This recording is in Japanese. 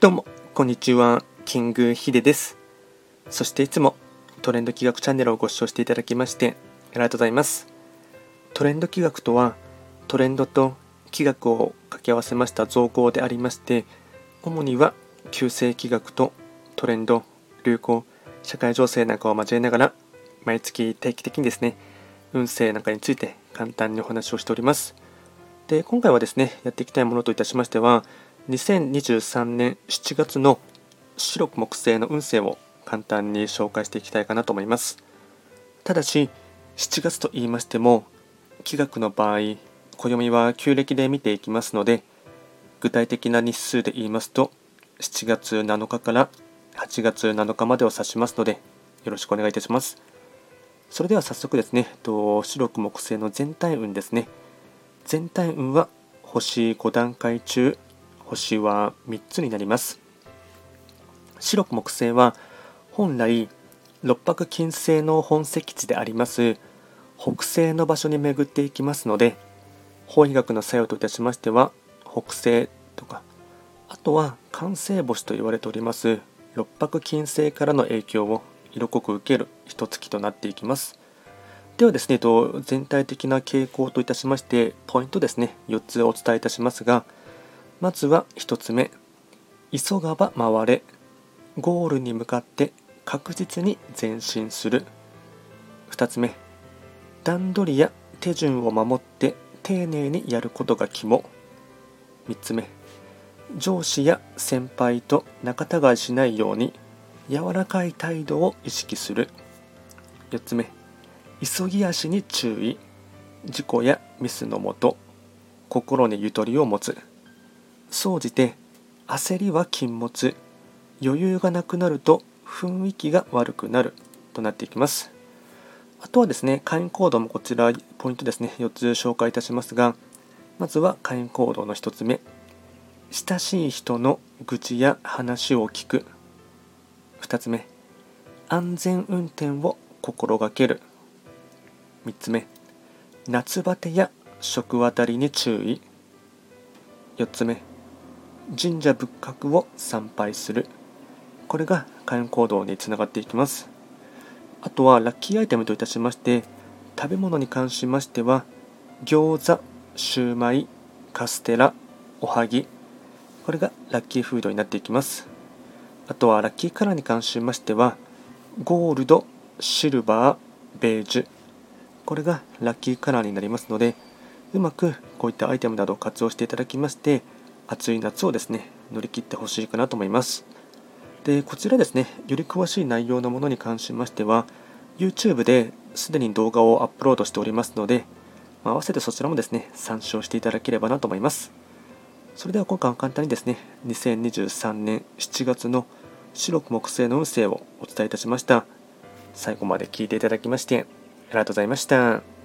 どうも、こんにちは。キングヒデです。そしていつもトレンド企画チャンネルをご視聴していただきましてありがとうございます。トレンド企画とは、トレンドと企画を掛け合わせました造語でありまして、主には旧世企画とトレンド、流行、社会情勢なんかを交えながら、毎月定期的にですね、運勢なんかについて簡単にお話をしております。で、今回はですね、やっていきたいものといたしましては、2023年7月の白く木星の運勢を簡単に紹介していきたいかなと思います。ただし、7月と言いましても、気学の場合、暦は旧暦で見ていきますので、具体的な日数で言いますと、7月7日から8月7日までを指しますので、よろしくお願いいたします。それでは早速ですね、と白く木星の全体運ですね。全体運は星5段階中星は3つになります。白く木星は本来六白金星の本石地であります。北西の場所に巡っていきますので法医学の作用といたしましては北西とかあとは完成星と言われております六白金星からの影響を色濃く受ける一月となっていきます。ではですね全体的な傾向といたしましてポイントですね4つお伝えいたしますがまずは1つ目。急がば回れ。ゴールに向かって確実に前進する。2つ目。段取りや手順を守って丁寧にやることが肝。3つ目。上司や先輩と仲違いしないように柔らかい態度を意識する。4つ目。急ぎ足に注意。事故やミスのもと心にゆとりを持つ。総じて焦りは禁物。余裕がなくなると雰囲気が悪くなる。となっていきます。あとはですね会員コードもこちらポイントですね。4つ紹介いたしますがまずは会員コードの1つ目。親しい人の愚痴や話を聞く。2つ目。安全運転を心がける。3つ目。夏バテや食あたりに注意。4つ目。神社仏閣を参拝する。これが開運行動につながっていきます。あとはラッキーアイテムといたしまして食べ物に関しましては餃子シューマイカステラおはぎ。これがラッキーフードになっていきます。あとはラッキーカラーに関しましてはゴールドシルバーベージュ。これがラッキーカラーになりますのでうまくこういったアイテムなどを活用していただきまして暑い夏をですね乗り切ってほしいかなと思います。でこちらですねより詳しい内容のものに関しましては YouTube ですでに動画をアップロードしておりますので、まあ、合わせてそちらもですね参照していただければなと思います。それでは今回は簡単にですね2023年7月の白く木星の運勢をお伝えいたしました。最後まで聞いていただきましてありがとうございました。